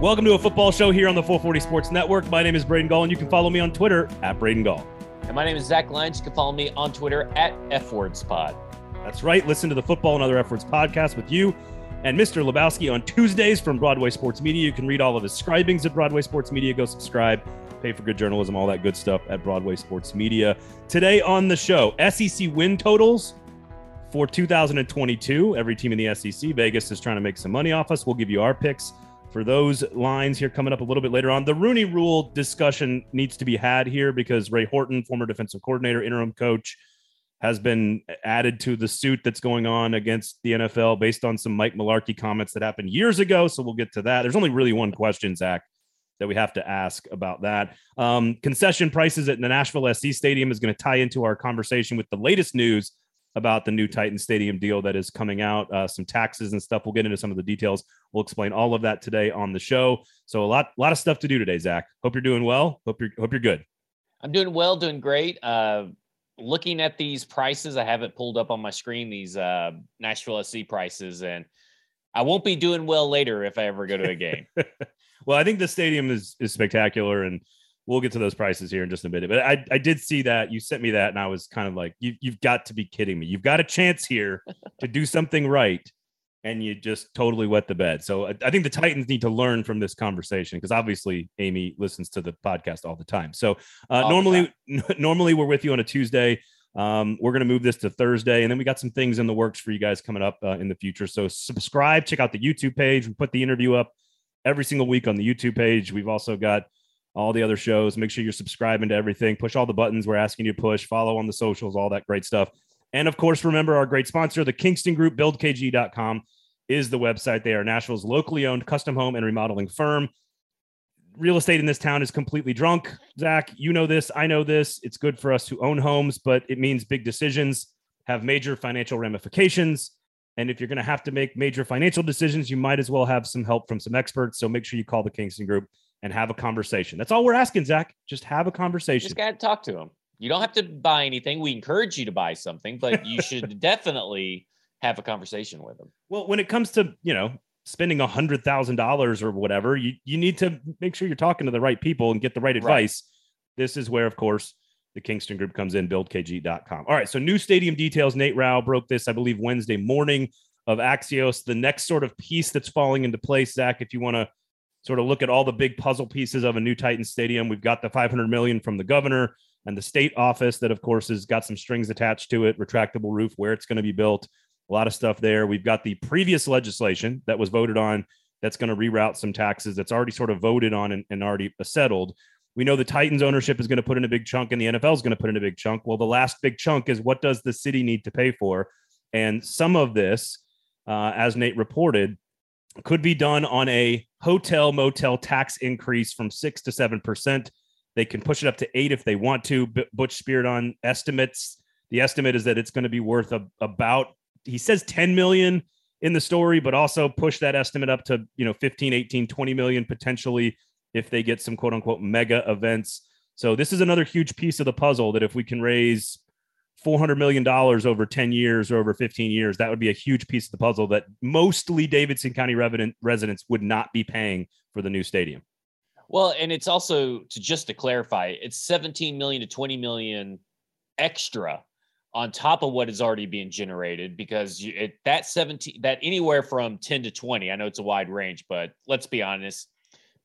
Welcome to a football show here on the 440 Sports Network. My name is Braden Gall, and you can follow me on Twitter at Braden Gall. And my name is Zach Lyons. You can follow me on Twitter at FWordsPod. That's right. Listen to the Football and Other F Words podcast with you and Mr. Lebowski on Tuesdays from Broadway Sports Media. You can read all of his scribings at Broadway Sports Media. Go subscribe, pay for good journalism, all that good stuff at Broadway Sports Media. Today on the show, SEC win totals for 2022. Every team in the SEC, Vegas is trying to make some money off us. We'll give you our picks for those lines here coming up a little bit later on. The Rooney Rule discussion needs to be had here because Ray Horton, former defensive coordinator, interim coach, has been added to the suit that's going on against the NFL based on some Mike Mularkey comments that happened years ago. So we'll get to that. There's only really one question, Zach, that we have to ask about that. Um, concession prices at the Nashville SC Stadium is going to tie into our conversation with the latest news about the new Titan Stadium deal that is coming out, uh, some taxes and stuff. We'll get into some of the details. We'll explain all of that today on the show. So a lot, lot of stuff to do today, Zach. Hope you're doing well. Hope you're, hope you're good. I'm doing well, doing great. Uh, looking at these prices, I have it pulled up on my screen. These uh, Nashville SC prices, and I won't be doing well later if I ever go to a game. well, I think the stadium is is spectacular, and we'll get to those prices here in just a minute. But I, I did see that you sent me that, and I was kind of like, you, you've got to be kidding me. You've got a chance here to do something right, and you just totally wet the bed. So I, I think the Titans need to learn from this conversation because obviously Amy listens to the podcast all the time. So uh, normally, normally we're with you on a Tuesday. Um, we're going to move this to Thursday, and then we got some things in the works for you guys coming up uh, in the future. So subscribe, check out the YouTube page. We put the interview up every single week on the YouTube page. We've also got all the other shows. Make sure you're subscribing to everything. Push all the buttons we're asking you to push. Follow on the socials, all that great stuff. And of course, remember our great sponsor, the Kingston Group, buildkg.com is the website. They are Nashville's locally owned custom home and remodeling firm. Real estate in this town is completely drunk. Zach, you know this. I know this. It's good for us to own homes, but it means big decisions have major financial ramifications. And if you're going to have to make major financial decisions, you might as well have some help from some experts. So make sure you call the Kingston Group and have a conversation. That's all we're asking, Zach. Just have a conversation. Just got to talk to them. You don't have to buy anything. We encourage you to buy something, but you should definitely have a conversation with them. Well, when it comes to, you know, spending a hundred thousand dollars or whatever, you, you need to make sure you're talking to the right people and get the right advice. Right. This is where, of course, the Kingston Group comes in, buildkg.com. All right. So new stadium details. Nate Rau broke this, I believe, Wednesday morning of Axios. The next sort of piece that's falling into place, Zach, if you want to sort of look at all the big puzzle pieces of a new Titan stadium, we've got the 500 million from the governor and the state office that, of course, has got some strings attached to it, retractable roof, where it's going to be built, a lot of stuff there. We've got the previous legislation that was voted on that's going to reroute some taxes that's already sort of voted on and, and already settled. We know the Titans ownership is going to put in a big chunk and the NFL is going to put in a big chunk. Well, the last big chunk is what does the city need to pay for? And some of this, uh, as Nate reported, could be done on a hotel motel tax increase from six to seven percent they can push it up to eight if they want to. Butch Spyridon estimates the estimate is that it's going to be worth a, about he says 10 million in the story, but also push that estimate up to you know 15, 18, 20 million potentially if they get some quote unquote mega events. So this is another huge piece of the puzzle that if we can raise $400 million over 10 years or over 15 years, that would be a huge piece of the puzzle that mostly Davidson County residents would not be paying for the new stadium. Well, and it's also to just to clarify, it's 17 million to 20 million extra on top of what is already being generated because it, that 17 that anywhere from 10 to 20 i know it's a wide range but let's be honest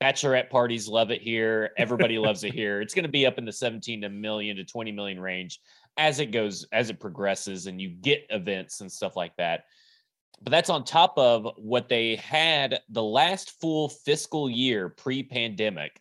bachelorette parties love it here. Everybody loves it here. It's going to be up in the 17 to million to 20 million range as it goes as it progresses and you get events and stuff like that. But that's on top of what they had the last full fiscal year pre-pandemic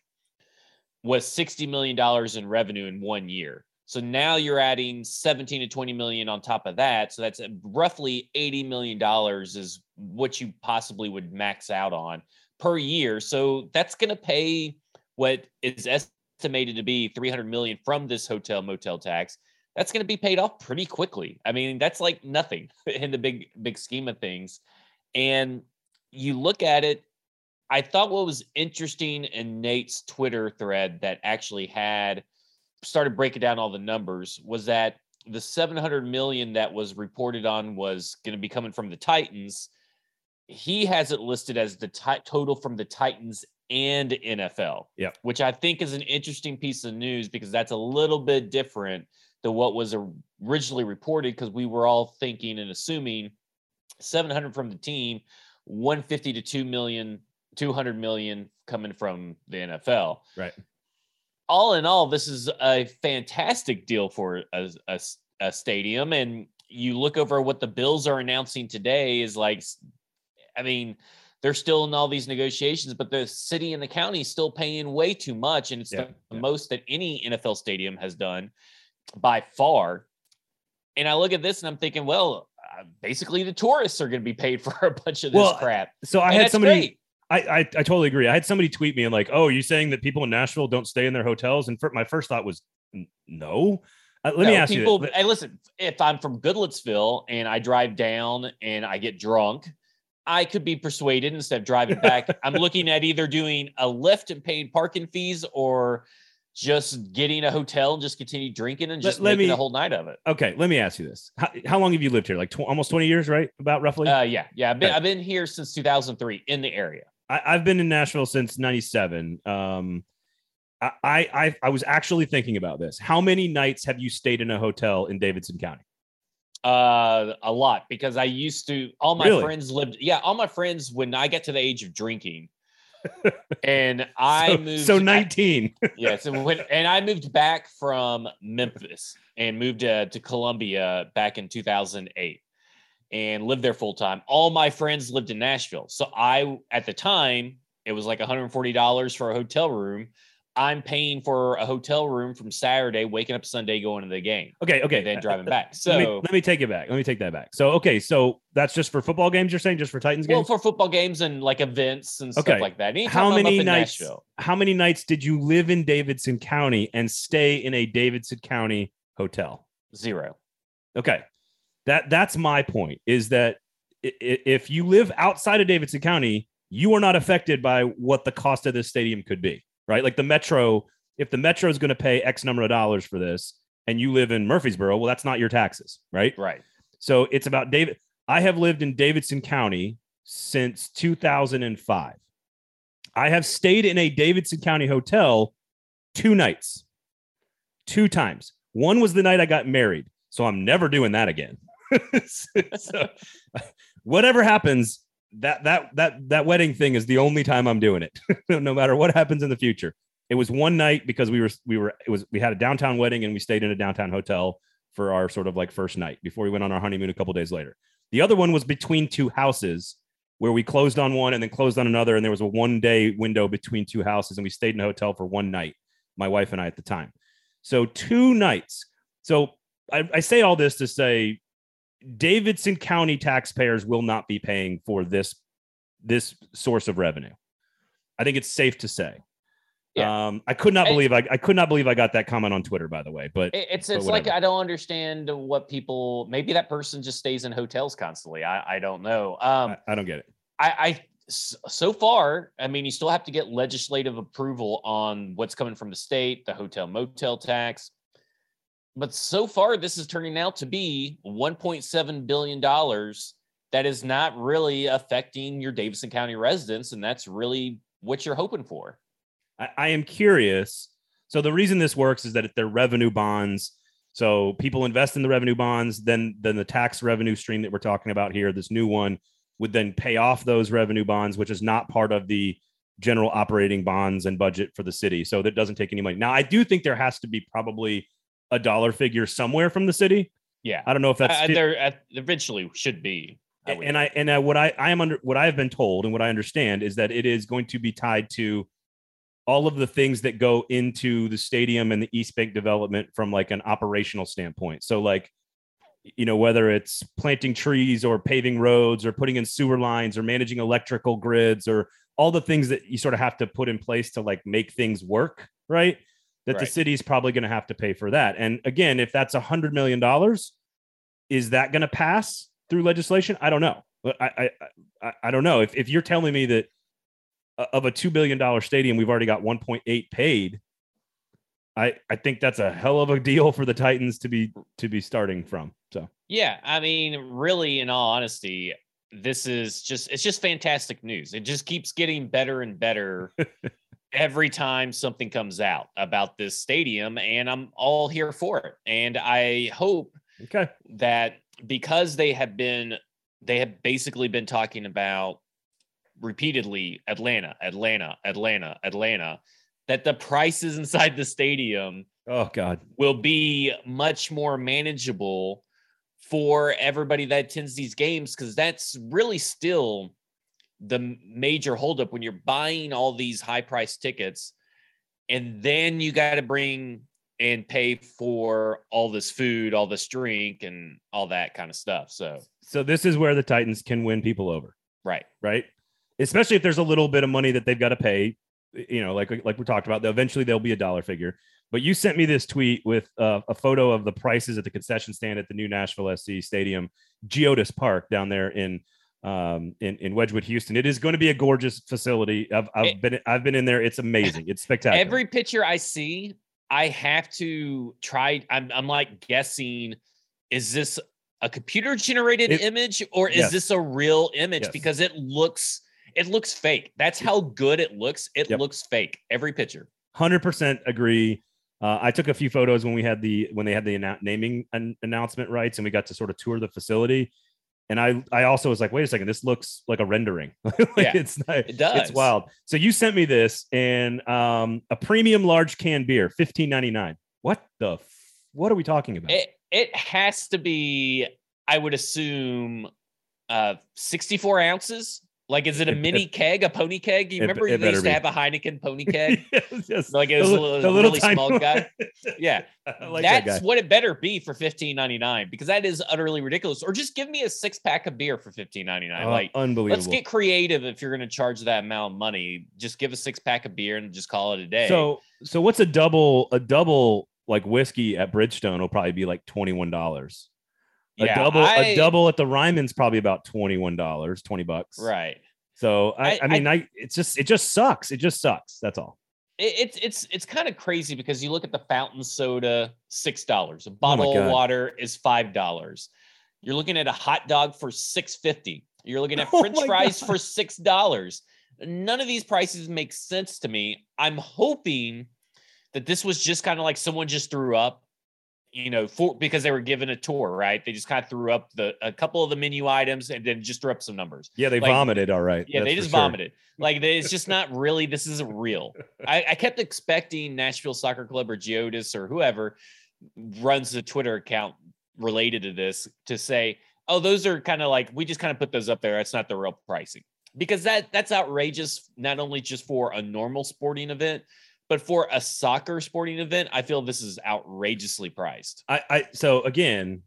was 60 million dollars in revenue in one year. So now you're adding 17 to 20 million on top of that. So that's roughly 80 million dollars is what you possibly would max out on per year. So that's going to pay what is estimated to be 300 million from this hotel motel tax that's going to be paid off pretty quickly. I mean, that's like nothing in the big big scheme of things. And you look at it, I thought what was interesting in Nate's Twitter thread that actually had started breaking down all the numbers was that the 700 million that was reported on was going to be coming from the Titans. He has it listed as the t- total from the Titans and NFL. Yeah. Which I think is an interesting piece of news because that's a little bit different than what was originally reported because we were all thinking and assuming 700 from the team, 150 to 2 million, 200 million coming from the NFL. Right. All in all, this is a fantastic deal for a, a, a stadium. And you look over what the Bills are announcing today is like, I mean, they're still in all these negotiations, but the city and the county is still paying way too much. And it's Yeah, the yeah. most that any NFL stadium has done by far. And I look at this and I'm thinking, well, uh, basically the tourists are going to be paid for a bunch of this Well, crap. So I And had somebody. great. I, I I totally agree. I had somebody tweet me and like, "Oh, you saying that people in Nashville don't stay in their hotels?" And for, my first thought was, "No." Uh, let me ask people, you. Hey, listen, if I'm from Goodlettsville and I drive down and I get drunk, I could be persuaded instead of driving back. I'm looking at either doing a Lyft and paying parking fees or just getting a hotel and just continue drinking and just let making me- a whole night of it. Okay, let me ask you this: How, how long have you lived here? Like tw- almost twenty years, right? About roughly. Uh, yeah, yeah. I've been, Okay. I've been here since 2003 in the area. I, I've been in Nashville since '97. Um, I, I I I was actually thinking about this. How many nights have you stayed in a hotel in Davidson County? Uh, a lot because I used to. All my Really? friends lived. Yeah, all my friends when I got to the age of drinking, and I so, moved. so I- 19. yeah. So when and I moved back from Memphis and moved uh, to Columbia back in 2008 and lived there full time. All my friends lived in Nashville. So I at the time it was like $140 for a hotel room. I'm paying for a hotel room from Saturday, waking up Sunday, going to the game, Okay, okay. and then driving Uh, back. let, me, So let me take it back. Let me take that back. So okay, so that's just for football games. You're saying just for Titans games? well for football games and like events and stuff Okay. like that. Anytime How many nights? Nashville, How many nights did you live in Davidson County and stay in a Davidson County hotel? zero. Okay, that that's my point. Is that if you live outside of Davidson County, you are not affected by what the cost of this stadium could be, right? Like the Metro, if the Metro is going to pay X number of dollars for this, and you live in Murfreesboro, well, that's not your taxes, right? Right. So it's about David. I have lived in Davidson County since 2005. I have stayed in a Davidson County hotel two nights, two times. One was the night I got married. So I'm never doing that again. so whatever happens, that that that that wedding thing is the only time I'm doing it. no matter what happens in the future. It was one night because we were we were it was we had a downtown wedding and we stayed in a downtown hotel for our sort of like first night before we went on our honeymoon a couple days later. The other one was between two houses where we closed on one and then closed on another and there was a one day window between two houses and we stayed in a hotel for one night, my wife and I at the time. So two nights. So I, I say all this to say Davidson County taxpayers will not be paying for this this source of revenue. I think it's safe to say. Yeah. Um, I could not believe I, I could not believe I got that comment on Twitter, by the way. But It- It's but it's like. I don't understand what people. Maybe that person just stays in hotels constantly. I I don't know. Um, I, I don't get it. I, I so far, I mean, you still have to get legislative approval on what's coming from the state, the hotel motel tax. But so far, this is turning out to be 1.7 billion dollars that is not really affecting your Davidson County residents, and that's really what you're hoping for. I, I am curious. So the reason this works is that they're revenue bonds. So people invest in the revenue bonds, then then the tax revenue stream that we're talking about here, this new one, would then pay off those revenue bonds, which is not part of the general operating bonds and budget for the city. So that doesn't take any money. Now I do think there has to be probably a dollar figure somewhere from the city. Yeah, I don't know if that's Uh, there uh, eventually should be. I and I and I, what I I am under what I have been told and what I understand is that it is going to be tied to all of the things that go into the stadium and the East Bank development from like an operational standpoint. So like you know whether it's planting trees or paving roads or putting in sewer lines or managing electrical grids or all the things that you sort of have to put in place to like make things work, right? That the Right. city's probably going to have to pay for that. And again, if that's a hundred million dollars, is that going to pass through legislation? I don't know. I, I, I, I don't know. If, if you're telling me that of a $2 billion stadium, we've already got 1.8 paid. I, I think that's a hell of a deal for the Titans to be, to be starting from. So Yeah, I mean, really, in all honesty, this is just it's just fantastic news. It just keeps getting better and better every time something comes out about this stadium and I'm all here for it. And I hope okay that because they have been they have basically been talking about repeatedly Atlanta, Atlanta, Atlanta, Atlanta that the prices inside the stadium oh god will be much more manageable for everybody that attends these games because that's really still the major holdup when you're buying all these high price tickets and then you got to bring and pay for all this food, all this drink, and all that kind of stuff. So, so this is where the Titans can win people over, right? Right. Especially if there's a little bit of money that they've got to pay. You know, like like we talked about, eventually there'll be a dollar figure. But you sent me this tweet with uh, a photo of the prices at the concession stand at the new Nashville SC Stadium, Geodis Park down there in um, in, in Wedgewood, Houston. It is going to be a gorgeous facility. I've, I've it, been I've been in there. It's amazing. It's spectacular. Every picture I see, I have to try. I'm I'm like guessing, is this a computer generated it, image or is yes. this a real image? Yes. Because it looks it looks fake. That's how good it looks. It yep. looks fake. Every picture. Hundred percent agree. Uh, I took a few photos when we had the when they had the naming an- announcement rights, and we got to sort of tour the facility and I I also was like, wait a second, this looks like a rendering. like yeah, it's not, it does. It's wild. So you sent me this and um a premium large can beer, fifteen ninety nine. What the f- what are we talking about? It it has to be, I would assume, uh, sixty four ounces. Like, is it a it, mini it, keg, a pony keg? You remember they used to have a Heineken pony keg? yes, like it was a, little, really small guy. Yeah, like that's that what it better be for fifteen ninety nine because that is utterly ridiculous. Or just give me a six pack of beer for fifteen ninety nine. Uh, like, unbelievable. Let's get creative if you're going to charge that amount of money. Just give a six pack of beer and just call it a day. So, so what's a double? A double like whiskey at Bridgestone will probably be like twenty one dollars. A yeah, double I, a double at the Ryman's probably about twenty one dollars, twenty bucks. Right. So I, I, I mean, I, it's just it just sucks. It just sucks. That's all. It, it's it's it's kind of crazy because you look at the fountain soda, six dollars. A oh bottle oh of water is five dollars. You're looking at a hot dog for six fifty. You're looking at oh French oh fries God. for six dollars. None of these prices make sense to me. I'm hoping that this was just kind of like someone just threw up you know, for because they were given a tour, right? They just kind of threw up the a couple of the menu items and then just threw up some numbers. Yeah, they like, vomited. All right. Yeah, they just sure. vomited. Like they, it's just not really. This isn't real. I, I kept expecting Nashville Soccer Club or Geodis or whoever runs the Twitter account related to this to say, oh, those are kind of like we just kind of put those up there. That's not the real pricing because that that's outrageous. Not only just for a normal sporting event, but for a soccer sporting event, I feel this is outrageously priced. I, I so again,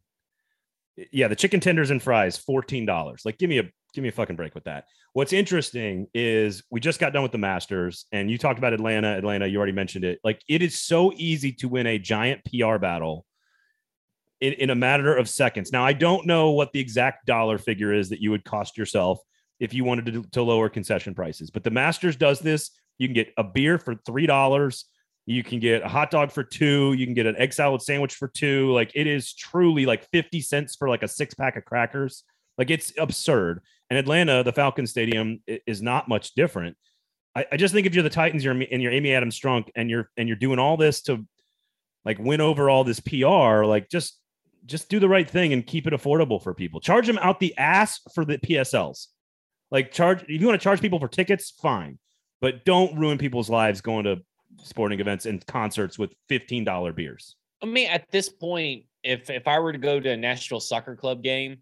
yeah, the chicken tenders and fries, fourteen dollars. Like, give me a give me a fucking break with that. What's interesting is we just got done with the Masters, and you talked about Atlanta. Atlanta, you already mentioned it. Like, it is so easy to win a giant PR battle in, in a matter of seconds. Now, I don't know what the exact dollar figure is that you would cost yourself if you wanted to, to lower concession prices, but the Masters does this you can get a beer for three dollars. You can get a hot dog for two. You can get an egg salad sandwich for two. Like it is truly like 50 cents for like a six pack of crackers. Like it's absurd. And Atlanta, the Falcon Stadium is not much different. I, I just think if you're the Titans, you're and you're Amy Adams Strunk and you're and you're doing all this to like win over all this PR, like just just do the right thing and keep it affordable for people. Charge them out the ass for the PSLs. Like charge if you want to charge people for tickets, fine but don't ruin people's lives going to sporting events and concerts with $15 beers. I mean, at this point, if if I were to go to a Nashville Soccer Club game,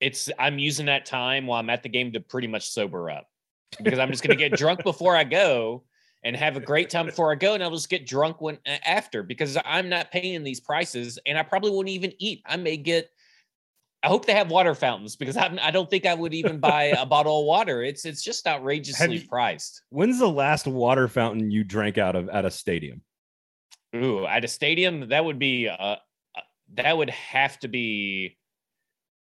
it's I'm using that time while I'm at the game to pretty much sober up because I'm just going to get drunk before I go and have a great time before I go, and I'll just get drunk when after because I'm not paying these prices, and I probably won't even eat. I may get I hope they have water fountains because I'm, I don't think I would even buy a bottle of water. It's it's just outrageously you, priced. When's the last water fountain you drank out of at a stadium? Ooh, at a stadium that would be uh, uh that would have to be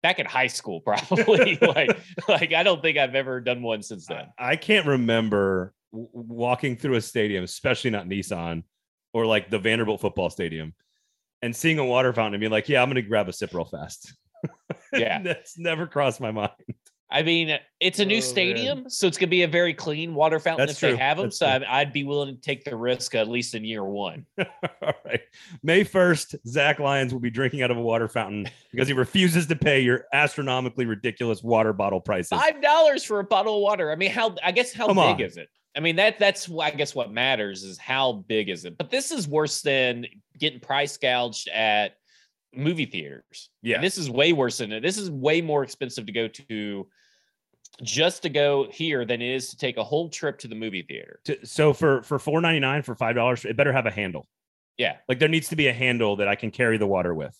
back in high school probably. like like I don't think I've ever done one since then. I, I can't remember w- walking through a stadium, especially not Nissan or like the Vanderbilt football stadium, and seeing a water fountain and being like, "Yeah, I'm going to grab a sip real fast." Yeah. That's never crossed my mind. I mean, it's a new Oh, stadium, so it's gonna be a very clean water fountain That's if they have them. That's So true. I'd be willing to take the risk at least in year one. All right. May 1st, Zach Lyons will be drinking out of a water fountain because he refuses to pay your astronomically ridiculous water bottle prices. Five dollars for a bottle of water. I mean, how? I guess how Come big on. is it? I mean that that's I guess what matters is how big is it. But this is worse than getting price gouged at movie theaters. Yeah. And this is way worse than it. This is way more expensive to go to just to go here than it is to take a whole trip to the movie theater. To- so for for 4.99 for $5, it better have a handle. Yeah. Like there needs to be a handle that I can carry the water with.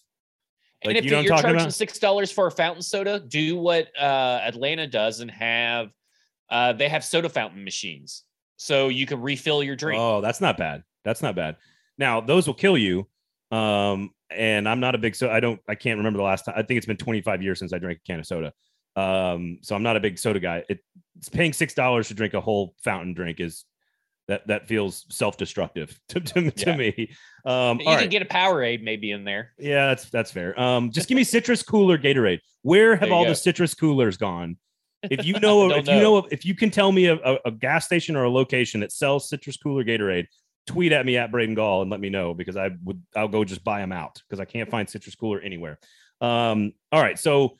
And Like, if you know what I'm you're charging about? six dollars for a fountain soda, do what uh, Atlanta does and have uh, they have soda fountain machines, so you can refill your drink. Oh, that's not bad. That's not bad. Now, those will kill you. Um, and I'm not a big so I don't I can't remember the last time. I think it's been 25 years since I drank a can of soda. Um, so I'm not a big soda guy. It, it's paying six dollars to drink a whole fountain drink is that that feels self-destructive to, to, to Yeah. me. Um, you can right. get a Powerade maybe in there. yeah, that's that's fair. Um, just give me citrus cooler Gatorade. Where have all go. the citrus coolers gone? If you know, if you know, if you can tell me a, a, a gas station or a location that sells citrus cooler Gatorade, tweet at me at Braden Gall and let me know because I would I'll go just buy them out because I can't find citrus cooler anywhere. Um, all right, so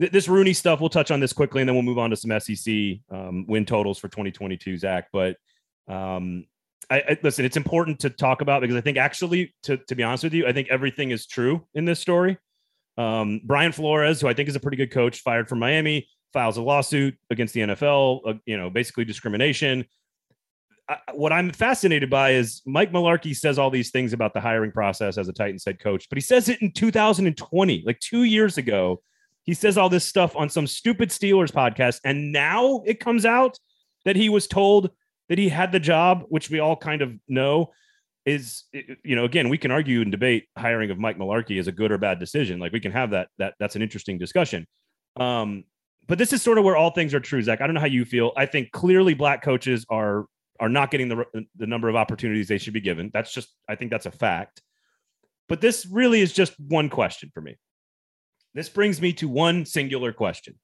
th- this Rooney stuff, we'll touch on this quickly and then we'll move on to some SEC um, win totals for 2022, Zach. But um, I, I listen, it's important to talk about because I think actually, to, to be honest with you, I think everything is true in this story. Um, Brian Flores, who I think is a pretty good coach, fired from Miami, files a lawsuit against the NFL, uh, you know, basically discrimination. What I'm fascinated by is Mike Mularkey says all these things about the hiring process as a Titans head coach, but he says it in 2020, like two years ago. He says all this stuff on some stupid Steelers podcast, and now it comes out that he was told that he had the job, which we all kind of know is you know again we can argue and debate hiring of Mike Mularkey is a good or bad decision. Like we can have that that that's an interesting discussion. Um, but this is sort of where all things are true, Zach. I don't know how you feel. I think clearly black coaches are are not getting the the number of opportunities they should be given. That's just I think that's a fact. But this really is just one question for me. This brings me to one singular question.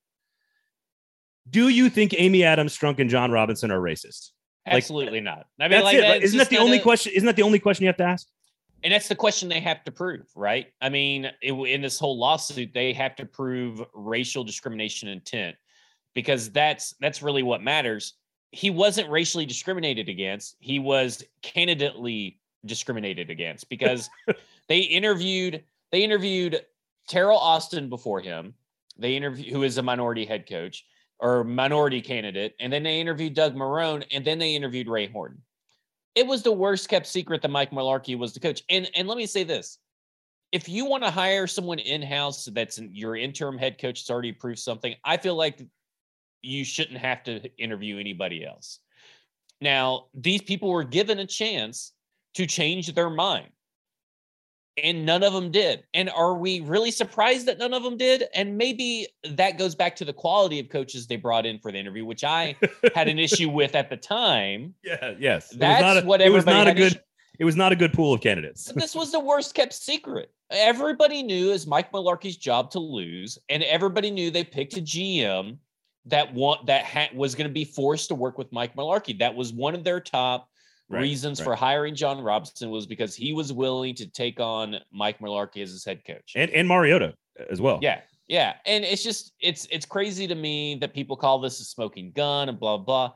Do you think Amy Adams, Strunk, and Jon Robinson are racist? Like, Absolutely not. I mean, That's like it. that, Isn't that the only question? Isn't that the only question you have to ask? And that's the question they have to prove, right? I mean, it, in this whole lawsuit, they have to prove racial discrimination intent because that's that's really what matters. He wasn't racially discriminated against. He was candidately discriminated against because they interviewed they interviewed Teryl Austin before him. They interviewed who is a minority head coach or minority candidate, and then they interviewed Doug Marrone, and then they interviewed Ray Horton it was the worst kept secret that Mike Mularkey was the coach. And and let me say this: if you want to hire someone in house that's your interim head coach has already proved something, I feel like you shouldn't have to interview anybody else. Now, these people were given a chance to change their mind. And none of them did. And are we really surprised that none of them did? And maybe that goes back to the quality of coaches they brought in for the interview, which I had an issue with at the time. Yeah. Yes. It was That's a, what it was everybody not a good. issue- It was not a good pool of candidates. This was the worst kept secret. Everybody knew it's Mike Mularkey's job to lose, and everybody knew they picked a GM that want that ha- was going to be forced to work with Mike Mularkey. That was one of their top Right, reasons right. for hiring Jon Robinson was because he was willing to take on Mike Mularkey as his head coach. and and Mariota as well. Yeah, yeah, and it's just it's it's crazy to me that people call this a smoking gun and blah blah.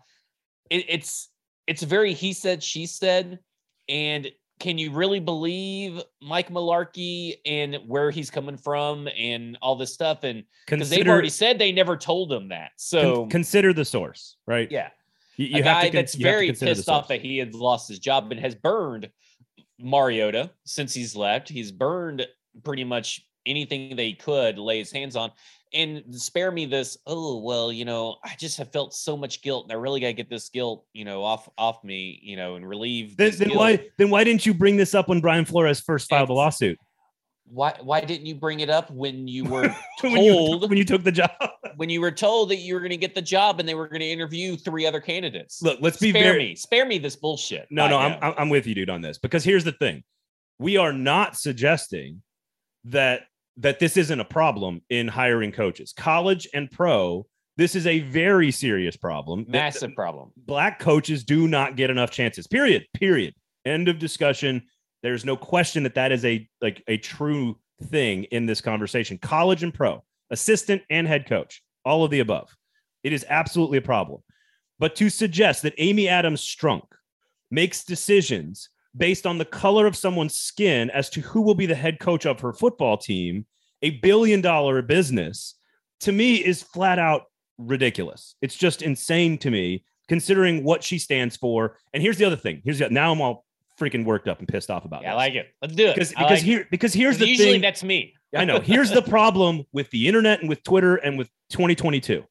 It, it's it's very he said she said, and can you really believe Mike Mularkey and where he's coming from and all this stuff? And because they've already said they never told him that, so con- consider the source, right? yeah, You, a you have guy to con- that's very pissed off that he had lost his job and has burned Mariota since he's left. He's burned pretty much anything he could lay his hands on. And spare me this, oh well, you know, I just have felt so much guilt, and I really gotta get this guilt, you know, off off me, you know, and relieve. Then, then why then why didn't you bring this up when Brian Flores first filed the lawsuit? why why didn't you bring it up when you were when you told when you took the job. when you were told that you were going to get the job and they were going to interview three other candidates? Look, let's be spare very me, spare me this bullshit. No, no, I'm- I'm with you, dude, on this because here's the thing: we are not suggesting that that this isn't a problem in hiring coaches, college and pro. This is a very serious problem. Massive problem. Black coaches do not get enough chances. Period. Period. End of discussion. There's no question that that is a like a true thing in this conversation. College and pro, assistant and head coach, all of the above. It is absolutely a problem. But to suggest that Amy Adams Strunk makes decisions based on the color of someone's skin as to who will be the head coach of her football team, a billion dollar business, to me is flat out ridiculous. It's just insane to me considering what she stands for. And here's the other thing. Here's the, now I'm all freaking worked up and pissed off about. Yeah, I like it. Let's do it. Because because because here because here's the usually thing. that's me. I know. Here's the problem with the internet and with Twitter and with 2022.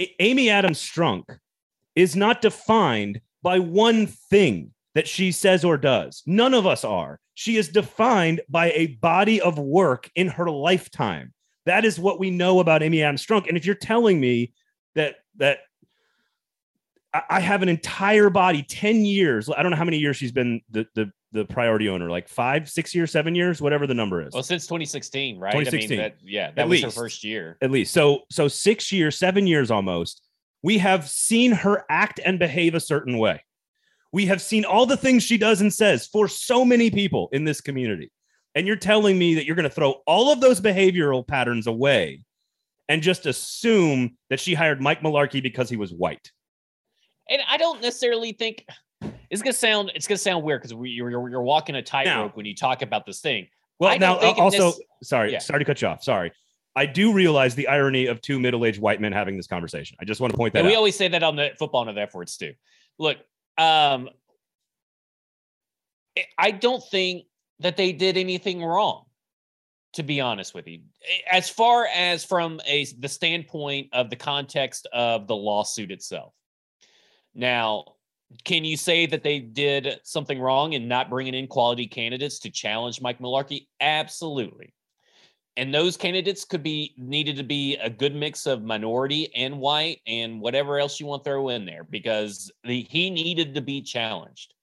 A- Amy Adams Strunk is not defined by one thing that she says or does. None of us are. She is defined by a body of work in her lifetime. That is what we know about Amy Adams Strunk. And if you're telling me that that I- have an entire body, 10 years. I don't know how many years she's been the the, the priority owner, like five, six years, seven years, whatever the number is. Well, since 2016, right? 2016. I mean, that, yeah, that At was her first year. at least. So so six years, seven years almost. We have seen her act and behave a certain way. We have seen all the things she does and says for so many people in this community. And you're telling me that you're going to throw all of those behavioral patterns away and just assume that she hired Mike Mularkey because he was white. And I don't necessarily think it's gonna sound it's gonna sound weird because you're, you're you're walking a tightrope when you talk about this thing. Well, now think uh, also, necess- sorry, Yeah. sorry to cut you off. Sorry. I do realize the irony of two middle-aged white men having this conversation. I just want to point that And we out. always say that on the football and the F words too. Look, um, I- don't think that they did anything wrong. To be honest with you, as far as from a the standpoint of the context of the lawsuit itself. Now, can you say that they did something wrong in not bringing in quality candidates to challenge Mike Mularkey? Absolutely. And those candidates could be needed to be a good mix of minority and white and whatever else you want to throw in there because the, he needed to be challenged.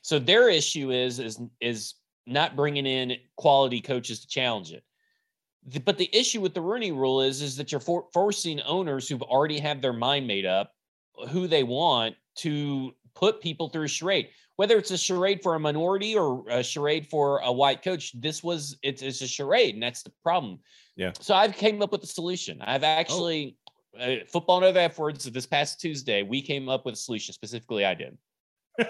So their issue is is is not bringing in quality coaches to challenge it. The- but the issue with the Rooney Rule is is that you're for, forcing owners who've already have their mind made up who they want to put people through a charade. Whether it's a charade for a minority or a charade for a white coach, this was it's, it's a charade, and that's the problem. Yeah. So I've came up with a solution. I've actually uh, football and other F words. This past Tuesday, we came up with a solution. Specifically, I did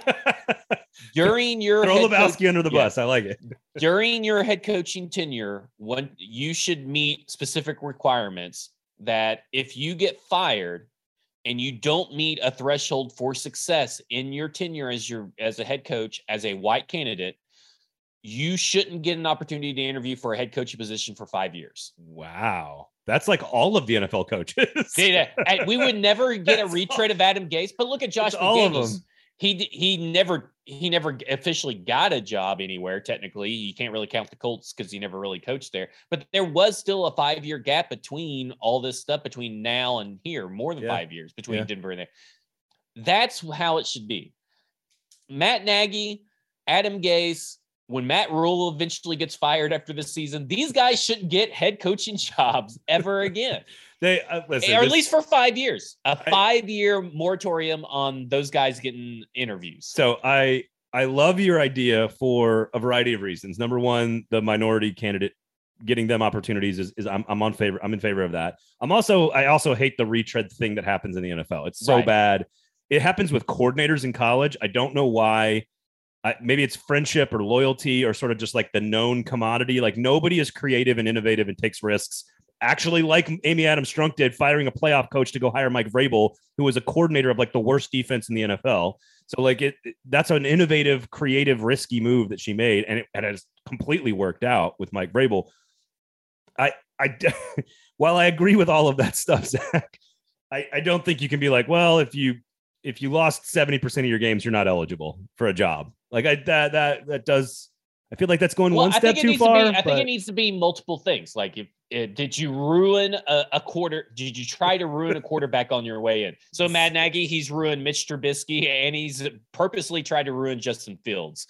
during your Throw head coach- Lebowski under the yeah. bus. I like it. during your head coaching tenure, when you should meet specific requirements that if you get fired and you don't meet a threshold for success in your tenure as your as a head coach as a white candidate, you shouldn't get an opportunity to interview for a head coaching position for five years. Wow. That's like all of the NFL coaches. We would never get a retread of Adam Gase, but look at Josh That's all of McDaniels. He he never he never officially got a job anywhere. Technically, you can't really count the Colts because he never really coached there. But there was still a five year gap between all this stuff between now and here, more than Yeah. five years between Yeah. Denver and there. That's how it should be. Matt Nagy, Adam Gase. When Matt Rhule eventually gets fired after this season, these guys shouldn't get head coaching jobs ever again they uh, listen, or at least for five years. a five-year moratorium on those guys getting interviews. So I I love your idea for a variety of reasons. Number one, the minority candidate getting them opportunities is, is I'm, I'm on favor. I'm in favor of that. I'm also I also hate the retread thing that happens in the NFL. It's so Right. bad. It happens with coordinators in college. I don't know why. I, maybe it's friendship or loyalty or sort of just like the known commodity. Like nobody is creative and innovative and takes risks. Actually, like Amy Adams Strunk did, firing a playoff coach to go hire Mike Vrabel, who was a coordinator of like the worst defense in the NFL. So like it, that's an innovative, creative, risky move that she made, and it, it has completely worked out with Mike Vrabel. I I while I agree with all of that stuff, Zach, I, I don't think you can be like, well, if you if you lost 70% of your games, you're not eligible for a job. Like I that that that does I feel like that's going Well, one step too far. to be. I think it needs to be multiple things. Like, if uh, did you ruin a, a quarter? Did you try to ruin a quarterback on your way in? So Matt Nagy, he's ruined Mitch Trubisky, and he's purposely tried to ruin Justin Fields.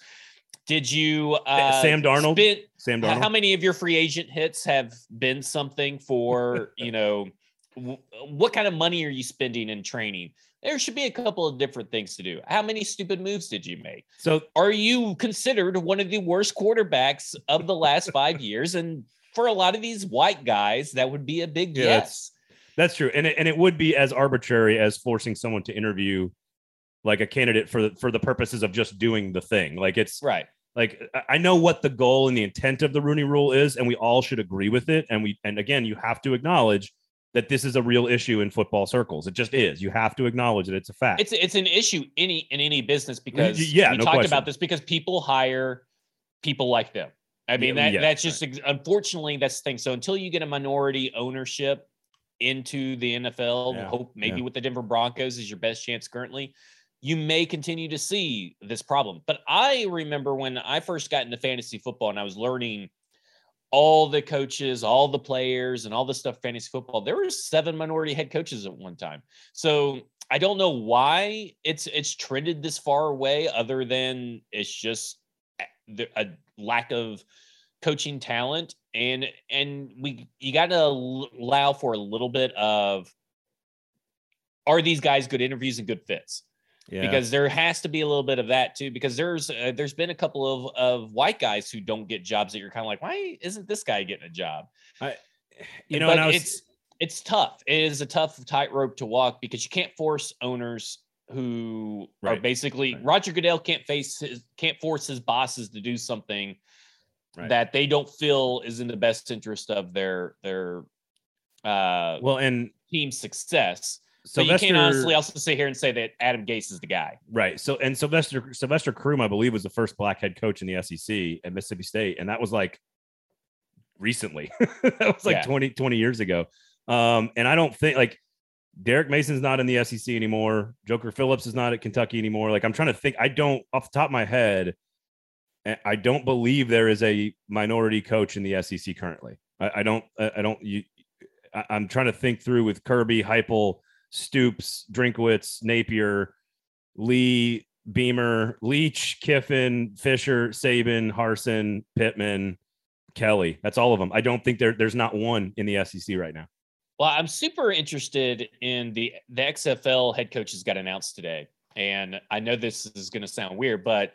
Did you, uh, Sam Darnold? Sam Darnold. How many of your free agent hits have been something for you know what kind of money are you spending in training? There should be a couple of different things to do. How many stupid moves did you make? So, are you considered one of the worst quarterbacks of the last five years? And for a lot of these white guys, that would be a big yeah, yes. That's, that's true, and it, and it would be as arbitrary as forcing someone to interview like a candidate for the, for the purposes of just doing the thing. Like it's right. Like I know what the goal and the intent of the Rooney Rule is, and we all should agree with it. And we and again, you have to acknowledge that this is a real issue in football circles. It just is. You have to acknowledge that it's a fact. It's it's an issue any in any business because yeah, we no talked question. about this because people hire people like them. I mean yeah, that yeah, that's just right. unfortunately that's the thing. So until you get a minority ownership into the NFL, yeah, hope maybe with the Denver Broncos is your best chance currently. You may continue to see this problem. But I remember when I first got into fantasy football and I was learning all the coaches, all the players, and all the stuff fantasy football. There were seven minority head coaches at one time. So I don't know why it's it's trended this far away, other than it's just a lack of coaching talent, and and we you got to allow for a little bit of are these guys good interviews and good fits? Yeah. because there has to be a little bit of that too. Because there's uh, there's been a couple of of white guys who don't get jobs that you're kind of like, why isn't this guy getting a job? I, you know, was, it's it's tough. It is a tough tightrope to walk because you can't force owners who right. are basically right. Roger Goodell can't face his can't force his bosses to do something right. that they don't feel is in the best interest of their their uh well and team success Sylvester, you can't honestly also sit here and say that Adam Gase is the guy. Right. So and Sylvester Sylvester Croom, I believe, was the first black head coach in the SEC at Mississippi State. And that was like recently. that was like yeah. 20, 20 years ago. Um, and I don't think like Derek Mason's not in the SEC anymore. Joker Phillips is not at Kentucky anymore. Like I'm trying to think, I don't off the top of my head, I don't believe there is a minority coach in the SEC currently. I, I don't, I don't, you, I, am trying to think through with Kirby, Heupel, Stoops, Drinkwitz, Napier, Lee, Beamer, Leach, Kiffin, Fisher, Saban, Harsin, Pittman, Kelly. That's all of them. I don't think there, there's not one in the SEC right now. Well, I'm super interested in the the XFL head coaches got announced today, and I know this is going to sound weird, but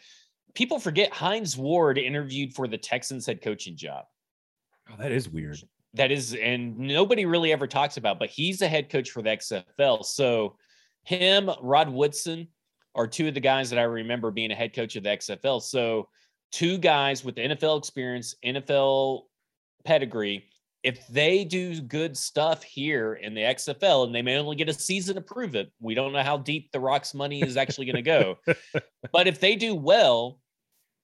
people forget Hines Ward interviewed for the Texans head coaching job. Oh, that is weird that is, and nobody really ever talks about, but he's a head coach for the XFL. So him, Rod Woodson are two of the guys that I remember being a head coach of the XFL. So two guys with NFL experience, NFL pedigree. If they do good stuff here in the XFL, and they may only get a season to prove it, we don't know how deep the Rock's money is actually going to go. but if they do well,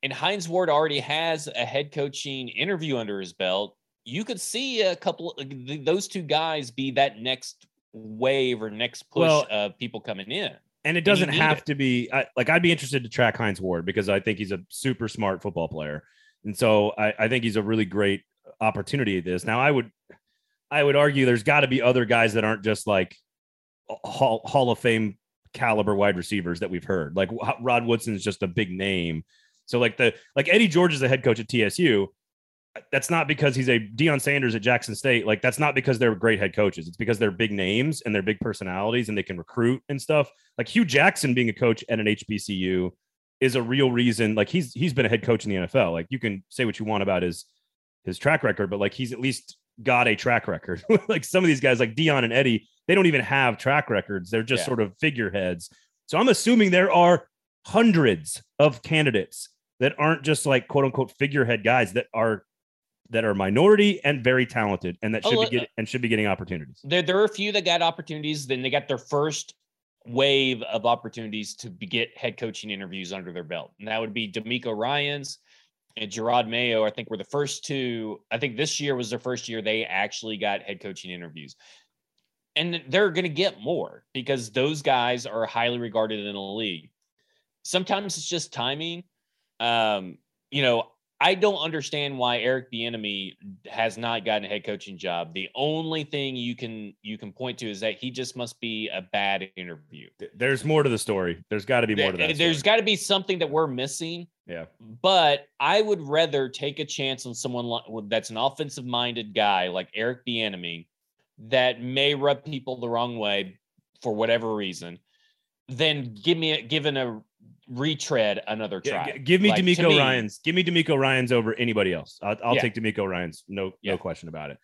and Hines Ward already has a head coaching interview under his belt, you could see a couple those two guys be that next wave or next push well, of people coming in. And it doesn't and have it. to be I, like I'd be interested to track Hines Ward because I think he's a super smart football player, and so I, I think he's a really great opportunity at this. Now I would I would argue there's got to be other guys that aren't just like Hall, Hall of Fame caliber wide receivers that we've heard. Like Rod Woodson is just a big name. So like the like Eddie George is the head coach at TSU that's not because he's a Deion Sanders at Jackson State. Like that's not because they're great head coaches. It's because they're big names and they're big personalities and they can recruit and stuff. Like Hue Jackson being a coach at an HBCU is a real reason. Like he's he's been a head coach in the NFL. Like you can say what you want about his his track record, but like he's at least got a track record. like some of these guys, like Deion and Eddie, they don't even have track records. They're just yeah. sort of figureheads. So I'm assuming there are hundreds of candidates that aren't just like quote unquote figurehead guys that are that are minority and very talented and that should oh, be get, and should be getting opportunities. There, there are a few that got opportunities. Then they got their first wave of opportunities to be, get head coaching interviews under their belt. And that would be DeMeco Ryans and Jerod Mayo. I think were the first two. I think this year was their first year they actually got head coaching interviews. And they're going to get more because those guys are highly regarded in the league. Sometimes it's just timing. Um, you know, I don't understand why Eric Bieniemy has not gotten a head coaching job. The only thing you can you can point to is that he just must be a bad interview. There's more to the story. There's got to be more to that. There's got to be something that we're missing. Yeah. But I would rather take a chance on someone that's an offensive minded guy like Eric Bieniemy, that may rub people the wrong way for whatever reason, then give me a, given a retread another try. Give me Like, D'Amico me- Ryan's. Give me DeMeco Ryans over anybody else. I'll, I'll Yeah. take DeMeco Ryans. No, Yeah. no question about it.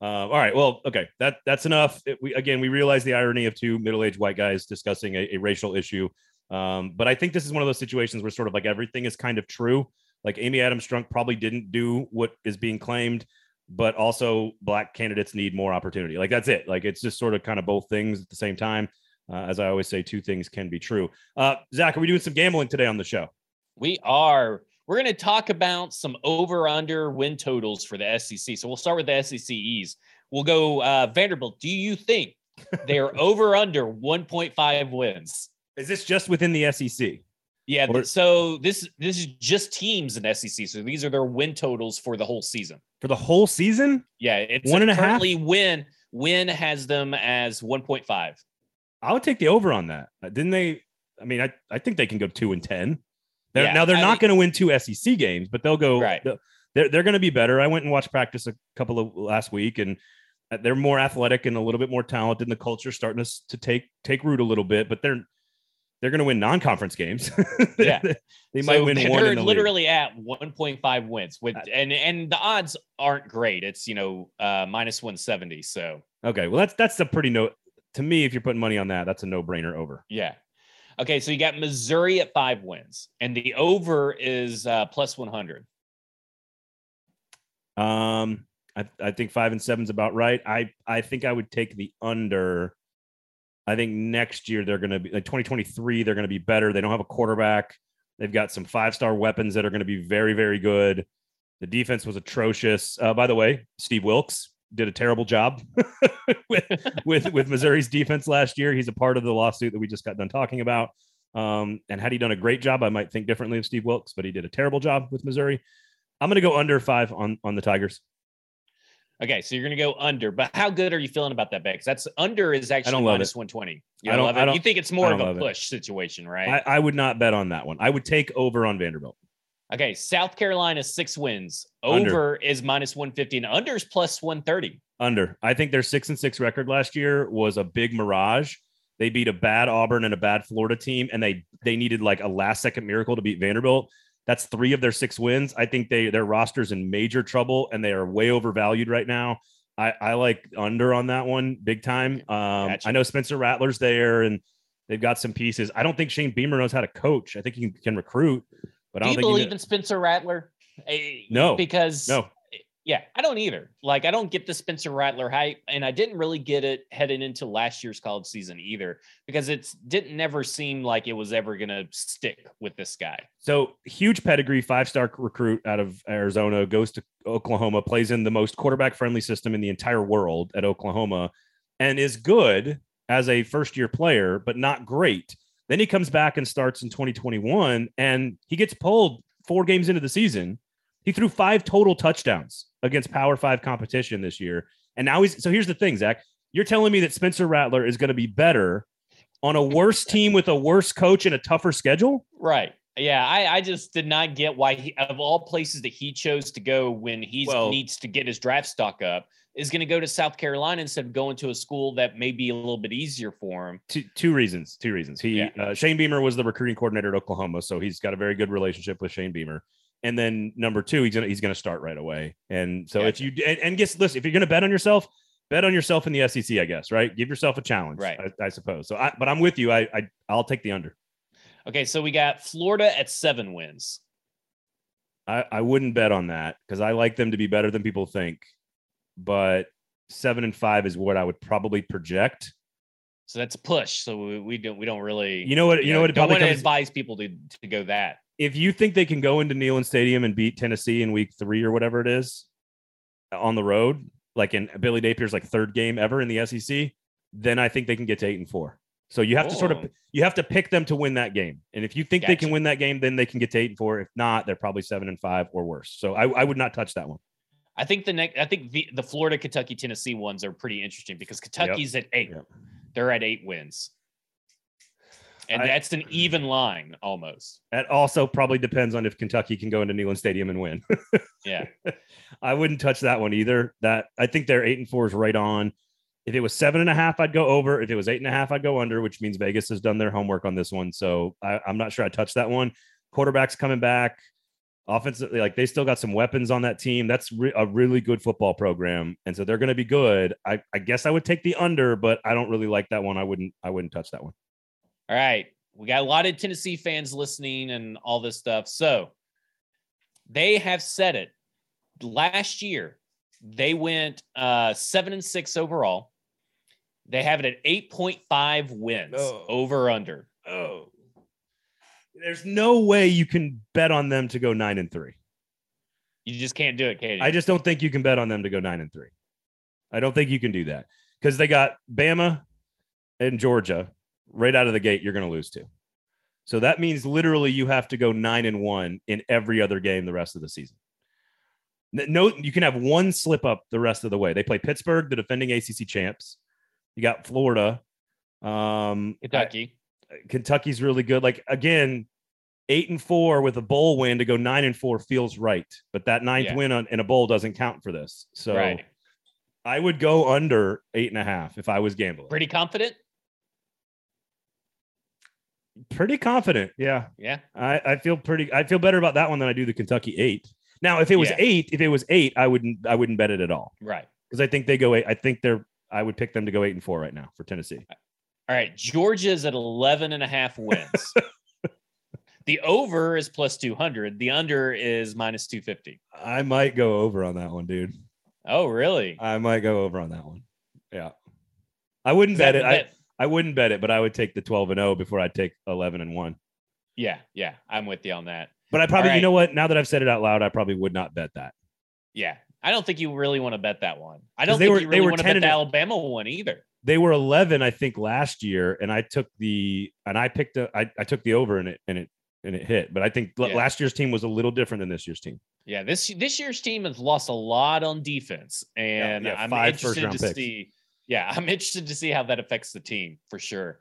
Uh, all right. Well, okay. That that's enough. It- we again we realize the irony of two middle-aged white guys discussing a, a racial issue. Um, but I think this is one of those situations where sort of like everything is kind of true. Like Amy Adams Strunk probably didn't do what is being claimed, but also black candidates need more opportunity. Like that's it. Like it's just sort of kind of both things at the same time. Uh, as I always say, two things can be true. Uh, Zach, are we doing some gambling today on the show? We are. We're going to talk about some over under win totals for the SEC. So we'll start with the SECs. We'll go uh, Vanderbilt. Do you think they are over under 1.5 wins? Is this just within the SEC? Yeah. Or- so this this is just teams in SEC. So these are their win totals for the whole season. For the whole season? Yeah, it's One and a half? win win has them as 1.5. I would take the over on that. Uh, Didn't they? I mean, I, I think they can go two and ten. They're, Yeah, now they're I not going to win two SEC games, but they'll go. Right. they'll- They're they're going to be better. I went and watched practice a couple of last week, and uh, they're more athletic and a little bit more talented. And the culture's starting to to take take root a little bit, but they're they're going to win non conference games. Yeah. they might So win they're one. in the league. literally at 1.5 wins with Uh, and and the odds aren't great. It's you know uh minus 170. So Okay, well that's that's a pretty no to me. If you're putting money on that, that's a no brainer over. yeah. Okay, so you got Missouri at five wins, and the over is uh, plus 100. Um, I, I think five and seven's about right. I I think I would take the under. I think next year they're going to be like 2023. They're going to be better. They don't have a quarterback. They've got some five star weapons that are going to be very very good. The defense was atrocious. Uh, by the way, Steve Wilks did a terrible job with, with with Missouri's defense last year. He's a part of the lawsuit that we just got done talking about. Um, and had he done a great job, I might think differently of Steve Wilks, but he did a terrible job with Missouri. I'm going to go under five on on the Tigers. Okay, so you're going to go under, but how good are you feeling about that bet? Because that's under is actually don't love minus it. 120. You I don't don't- love it. You think it's more of a love it. push situation, right? I, I would not bet on that one. I would take over on Vanderbilt. Okay, South Carolina six wins. Under. Over is minus 150, and under is plus 130. Under. I think their six and six record last year was a big mirage. They beat a bad Auburn and a bad Florida team, and they they needed like a last second miracle to beat Vanderbilt. That's three of their six wins. I think they their roster's in major trouble and they are way overvalued right now. I, I like under on that one big time. Um, Gotcha. I know Spencer Rattler's there and they've got some pieces. I don't think Shane Beamer knows how to coach. I think he can, can recruit, but I Do don't you believe kn- in Spencer Rattler? Eh, No. because no. yeah, I don't either. Like, I don't get the Spencer Rattler hype, and I didn't really get it heading into last year's college season either, because it didn't never seem like it was ever gonna stick with this guy. So huge pedigree, five star recruit out of Arizona, goes to Oklahoma, plays in the most quarterback friendly system in the entire world at Oklahoma, and is good as a first year player, but not great. Then he comes back and starts in 2021, and he gets pulled four games into the season. He threw five total touchdowns against Power Five competition this year. And now he's so here's the thing, Zach. You're telling me that Spencer Rattler is going to be better on a worse team with a worse coach and a tougher schedule? Right. Yeah, I, I just did not get why he, of all places that he chose to go when he Well- needs to get his draft stock up, is going to go to South Carolina instead of going to a school that may be a little bit easier for him. two, two reasons. Two reasons. He Yeah. uh, Shane Beamer was the recruiting coordinator at Oklahoma, so he's got a very good relationship with Shane Beamer. And then number two, he's gonna he's gonna start right away. And so if you and, and guess listen, if you're gonna bet on yourself, bet on yourself in the SEC, I guess. Right? Give yourself a challenge. Right. I, I suppose. So, I, but I'm with you. I, I I'll take the under. Okay, so we got Florida at seven wins. I, I wouldn't bet on that because I like them to be better than people think. But seven and five is what I would probably project. So that's a push. So we, we don't we don't really You know what? You know what? It don't want to advise people to to go that. if you think they can go into Neyland Stadium and beat Tennessee in week three or whatever it is on the road, like in Billy Napier's like third game ever in the SEC, then I think they can get to eight and four. So you have to sort of Oh. you have to pick them to win that game. And if you think they can win that game, then they can get to eight and four. If not, they're probably seven and five or worse. So I, I would not touch that one. I think the next I think the, the Florida, Kentucky, Tennessee ones are pretty interesting because Kentucky's at eight. Yep. They're at eight wins. And I- that's an even line almost. That also probably depends on if Kentucky can go into Neyland Stadium and win. Yeah. I wouldn't touch that one either. That I think their eight and four is right on. If it was seven and a half, I'd go over. If it was eight and a half, I'd go under, which means Vegas has done their homework on this one. So I, I'm not sure I touched that one. Quarterback's coming back. Offensively, like they still got some weapons on that team. That's re- a really good football program, and so they're going to be good. I, I guess I would take the under, but I don't really like that one. I wouldn't. I wouldn't touch that one. All right, we got a lot of Tennessee fans listening and all this stuff. So they have said it last year. They went uh, seven and six overall. They have it at 8.5 wins Oh. over under. Oh, there's no way you can bet on them to go nine and three. You just can't do it, Katie. I just don't think you can bet on them to go nine and three. I don't think you can do that because they got Bama and Georgia right out of the gate. You're going to lose to. So that means literally you have to go nine and one in every other game the rest of the season. No, you can have one slip up the rest of the way. They play Pittsburgh, the defending ACC champs. You got Florida. Um, Kentucky. Kentucky's really good. Like again, eight and four with a bowl win to go nine and four feels right, but that ninth Yeah. win on, in a bowl doesn't count for this. So right. I would go under eight and a half if I was gambling. Pretty confident. Pretty confident. Yeah, Yeah. I, I feel pretty. I feel better about that one than I do the Kentucky eight. Now, if it was Yeah. eight, if it was eight, I wouldn't. I wouldn't bet it at all Right. because I think they go eight. I think they're. I would pick them to go eight and four right now for Tennessee. All right. Georgia's at 11 and a half wins. the over is plus 200. The under is minus 250. I might go over on that one, dude. Oh, really? I might go over on that one. Yeah. I wouldn't bet it. the I. I wouldn't bet it, but I would take the 12 and 0 before I'd take 11 and 1. yeah. Yeah. I'm with you on that. But I probably, All you know what? Now that I've said it out loud, I probably would not bet that. Yeah. I don't think you really want to bet that one. I don't think were- you they really want to bet the Alabama one either. They were 11, I think, last year, and I took the and I picked the I, I took the over and it and it and it hit. But I think Yeah. last year's team was a little different than this year's team. Yeah, this this year's team has lost a lot on defense, and yeah, I'm five interested to picks. see. Yeah, I'm interested to see how that affects the team for sure.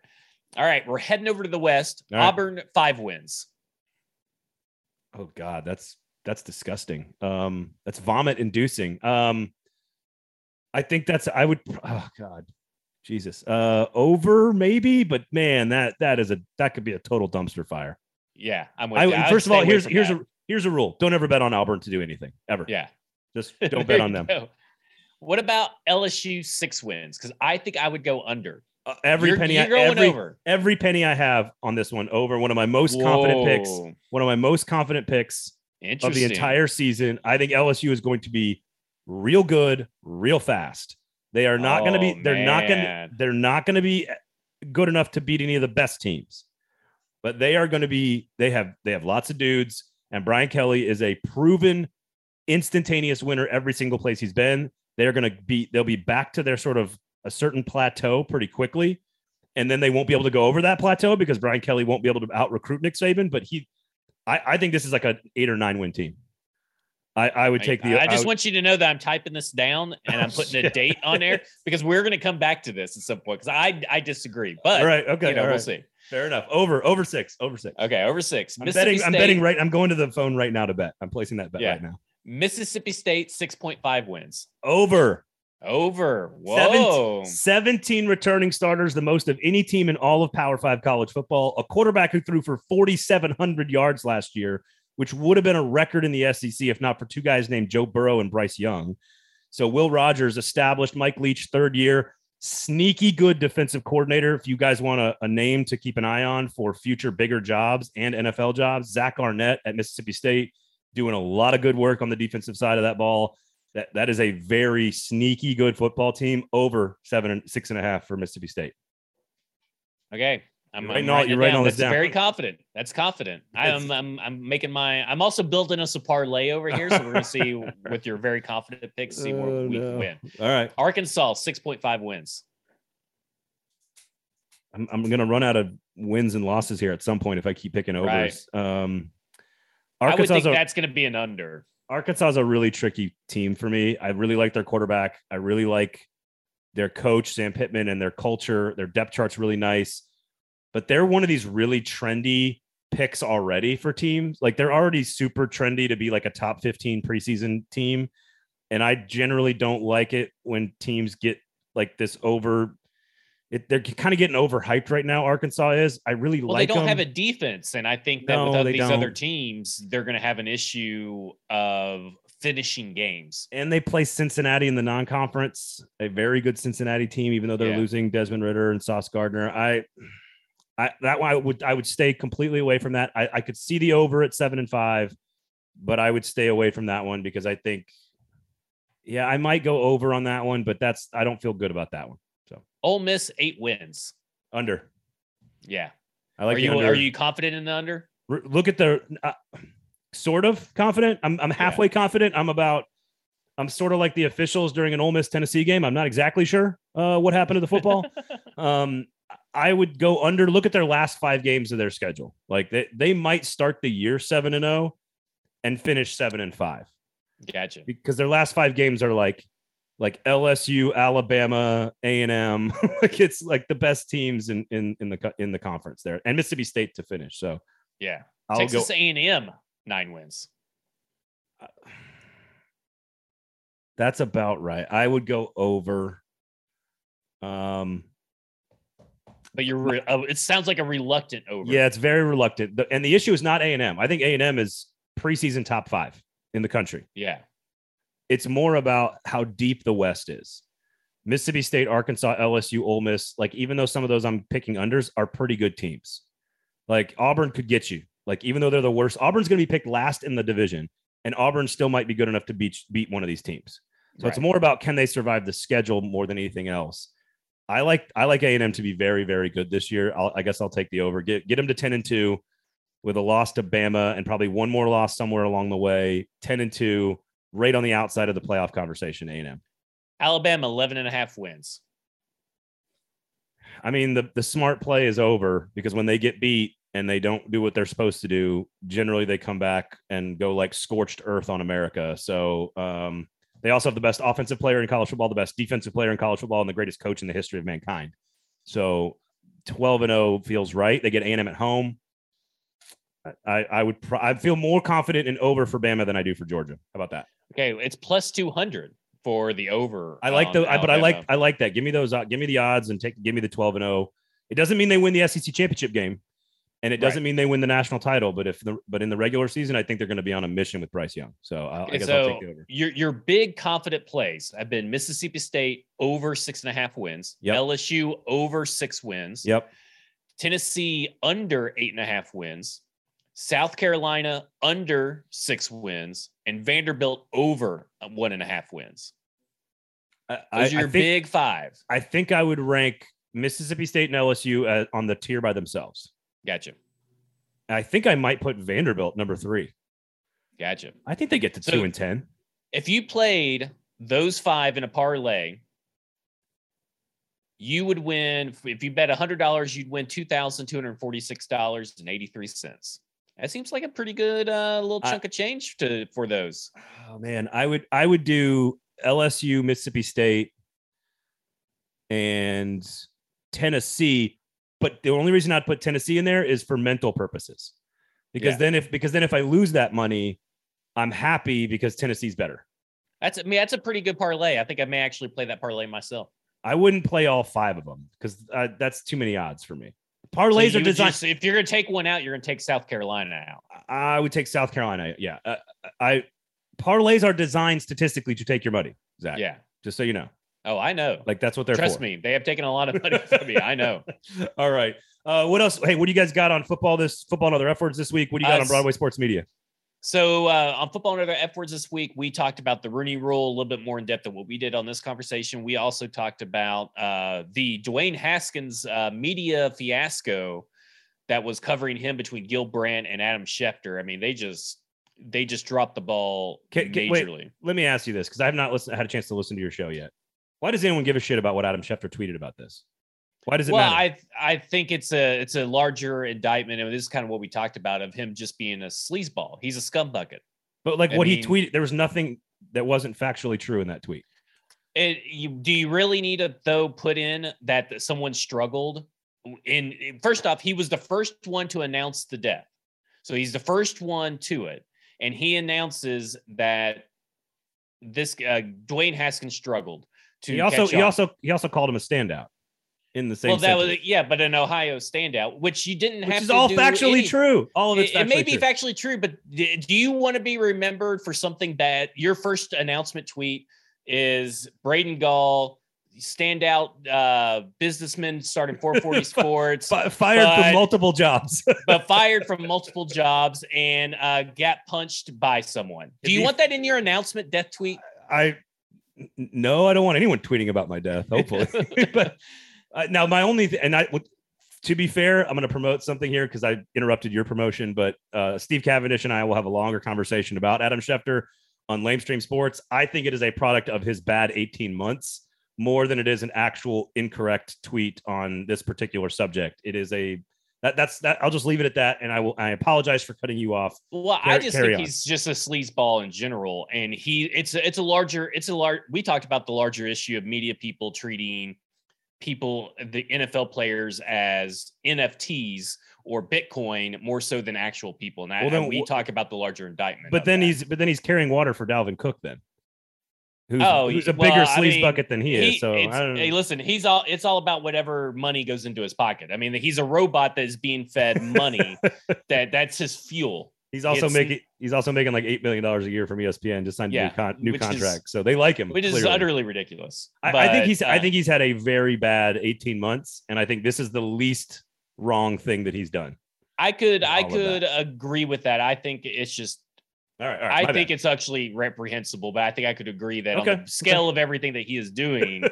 All right, we're heading over to the West. Right. Auburn five wins. Oh God, that's that's disgusting. Um, that's vomit inducing. Um, I think that's I would. Oh God, Jesus. Uh, over maybe, but man, that that is a that could be a total dumpster fire. Yeah, I'm with I, you. First of all, here's here's that. a here's a rule: don't ever bet on Auburn to do anything ever. yeah. just don't bet on them. go. What about LSU six wins? Because I think I would go under. Uh, every you're, penny, you're I, every over. every penny I have on this one over. One of my most confident picks. One of my most confident picks of the entire season. I think LSU is going to be real good, real fast. They are not going to be. Oh, They're not going. to. They're not going to be good enough to beat any of the best teams, but they are going to be. They have. They have lots of dudes, and Brian Kelly is a proven, instantaneous winner every single place he's been. They're going to be. They'll be back to their sort of a certain plateau pretty quickly. And then they won't be able to go over that plateau because Brian Kelly won't be able to out recruit Nick Saban. But he, I, I think this is like an eight or nine win team. I, I would take the. I just would- want you to know that I'm typing this down and I'm Oh, putting a date on there because we're going to come back to this at some point because I I disagree, but all right. Okay. you know we'll see. Fair enough. Over. Over six. Over six. Okay, over six. I'm betting. I'm betting right. I'm going to the phone right now to bet. I'm placing that bet Yeah. right now. Mississippi State six point five wins. Over. Over. Whoa. 17 returning starters, the most of any team in all of Power Five college football. A quarterback who threw for 4,700 yards last year, which would have been a record in the SEC if not for two guys named Joe Burrow and Bryce Young. So Will Rogers established Mike Leach third year, sneaky good defensive coordinator. If you guys want a, a name to keep an eye on for future bigger jobs and NFL jobs, Zach Arnett at Mississippi State doing a lot of good work on the defensive side of that ball. That that is a very sneaky good football team. Over seven and six and a half for Mississippi State. Okay. I'm, You're I'm writing all- writing you're down. all this down. very confident. That's confident. I'm, I'm, I'm making my I'm also building us a parlay over here. So we're gonna see with your very confident picks, see where Oh, we no. win. All right, Arkansas, 6.5 wins. I'm I'm gonna run out of wins and losses here at some point if I keep picking overs. Um, I would Arkansas think a, that's gonna be an under. Arkansas is a really tricky team for me. I really like their quarterback. I really like their coach Sam Pittman and their culture. Their depth chart's really nice, but they're one of these really trendy picks already for teams. Like they're already super trendy to be like a top 15 preseason team. And I generally don't like it when teams get like this over. It, they're kind of getting overhyped right now. Arkansas is. I really like. well, like. they don't them. have a defense, and I think that No, with these other don't. teams, they're going to have an issue of finishing games. and they play Cincinnati in the non-conference, a very good Cincinnati team, even though they're Yeah. losing Desmond Ridder and Sauce Gardner. I, I that one I would I would stay completely away from that. I, I could see the over at seven and five, but I would stay away from that one because I think, yeah, I might go over on that one, but that's I don't feel good about that one. So Ole Miss eight wins. Under, Yeah. I like are you under. are you confident in the under? R- look at the uh, sort of confident. I'm I'm halfway confident. I'm about I'm sort of like the officials during an Ole Miss Tennessee game. I'm not exactly sure uh, what happened to the football. um, I would go under. Look at their last five games of their schedule. Like they they might start the year seven and zero and finish seven and five Gotcha. because their last five games are like like LSU, Alabama, A and M. Like it's like the best teams in in in the in the conference there, and Mississippi State to finish. So Yeah. I'll Texas. A&M nine wins. That's about right. I would go over. Um, But you're re- oh, it sounds like a reluctant over. yeah, it's very reluctant, and the issue is not A and M. I think A and M is preseason top five in the country. Yeah. It's more about how deep the West is. Mississippi State, Arkansas, LSU, Ole Miss. Like even though some of those I'm picking unders are pretty good teams. Like Auburn could get you. Like even though they're the worst, Auburn's going to be picked last in the division, and Auburn still might be good enough to beat beat one of these teams. So it's more about can they survive the schedule more than anything else. I like I like A and M to be very very good this year. I'll, I guess I'll take the over. Get get them to ten and two, with a loss to Bama and probably one more loss somewhere along the way. Ten and two, right on the outside of the playoff conversation. A and M. Alabama 11 and a half wins. I mean the the smart play is over because when they get beat and they don't do what they're supposed to do, generally they come back and go like scorched earth on America. So um, they also have the best offensive player in college football, the best defensive player in college football, and the greatest coach in the history of mankind. So 12 and 0 feels right. They get A&M at home. I, I would pr- I feel more confident in over for Bama than I do for Georgia. How about that? Okay, it's plus 200 for the over. I like the I, but I like I like that. Give me those uh, give me the odds and take give me the 12 and 0. It doesn't mean they win the SEC championship game and it doesn't Right. mean they win the national title, but if the but in the regular season I think they're going to be on a mission with Bryce Young. So I, I Okay, guess I'll take over. your your big confident plays have been Mississippi State over six and a half wins, Yep. LSU over six wins, Yep. Tennessee under eight and a half wins, South Carolina under six wins, and Vanderbilt over one and a half wins. I, I, Those are I your think big five. I think I would rank Mississippi State and LSU uh, on the tier by themselves. Gotcha. I think I might put Vanderbilt number 3. Gotcha. I think they get to So- 2 and 10. If you played those five in a parlay, you would win. If you bet hundred dollars, you'd win two thousand two hundred forty-six dollars and eighty-three cents. That seems like a pretty good uh, little I- chunk of change to for those. Oh man, I would I would do LSU, Mississippi State, and Tennessee. But the only reason I'd put Tennessee in there is for mental purposes. Because Yeah. then if because then if I lose that money, I'm happy because Tennessee's better. That's I mean that's a pretty good parlay. I think I may actually play that parlay myself. I wouldn't play all five of them because uh, that's too many odds for me. So Parlays you are designed. just- if you're gonna take one out, you're gonna take South Carolina out. I would take South Carolina. Yeah, uh, I parlays are designed statistically to take your money. Zach. Yeah. just so you know, Oh, I know. like that's what they're Trust for. me, they have taken a lot of money from me. I know. All right. Uh, what else? Hey, what do you guys got on football? This football and other F words this week. What do you got Uh, on Broadway Sports Media? So uh, on football and other F words this week, we talked about the Rooney Rule a little bit more in depth than what we did on this conversation. We also talked about uh, the Dwayne Haskins uh, media fiasco that was covering him between Gil Brandt and Adam Schefter. I mean, they just they just dropped the ball Ca- ca- wait. majorly. Let me ask you this because I have not listened, had a chance to listen to your show yet. Why does anyone give a shit about what Adam Schefter tweeted about this? Why does it Well, matter? I I think it's a it's a larger indictment, and this is kind of what we talked about of him just being a sleazeball. He's a scumbucket. but like I what mean- he tweeted, there was nothing that wasn't factually true in that tweet. It, you, do you really need to though put in that someone struggled? In in- first off, he was the first one to announce the death, so he's the first one to it, and he announces that this uh, Dwayne Haskins struggled. To He also he also he also called him a standout in the same. well that was yeah, but an Ohio standout, which you didn't which have is all factually any- true. All of it's It, it may be true. factually true, but do you want to be remembered for something bad? Your first announcement tweet is Braden Gall, standout uh, businessman starting 440 Sports, Fi- fired but- from multiple jobs. but fired from multiple jobs and uh, got punched by someone. Do you you- want that in your announcement death tweet? I no, I don't want anyone tweeting about my death. Hopefully, but uh, now my only th- and I. To be fair, I'm going to promote something here because I interrupted your promotion. But uh, Steve Cavendish and I will have a longer conversation about Adam Schefter on Lamestream Sports. I think it is a product of his bad 18 months more than it is an actual incorrect tweet on this particular subject. It is a that that's that. I'll just leave it at that, and I will. I apologize for cutting you off. Well, I just think on. he's just a sleazeball in general, and he it's a, it's a larger it's a large. We talked about the larger issue of media people treating people the NFL players as NFTs or Bitcoin more so than actual people, and, I, Well, then and we talk about the larger indictment. But then that. he's but then he's carrying water for Dalvin Cook then. Who's, Oh, who's a well, bigger I mean, bucket than he, is. So I don't hey, listen, he's all it's all about whatever money goes into his pocket. I mean, he's a robot that is being fed money. that that's his fuel. He's also it's- making he's also making like eight million dollars a year from ESPN. Just signed a Yeah, new, con- new which is- contract, so they like him. which is utterly ridiculous. I, I think But, he's I uh, think he's had a very bad eighteen months, and I think this is the least wrong thing that he's done. I could I all of that. could agree with that. I think it's just All right, all right. I think it's actually reprehensible, but I think I could agree that on the scale of everything that he is doing,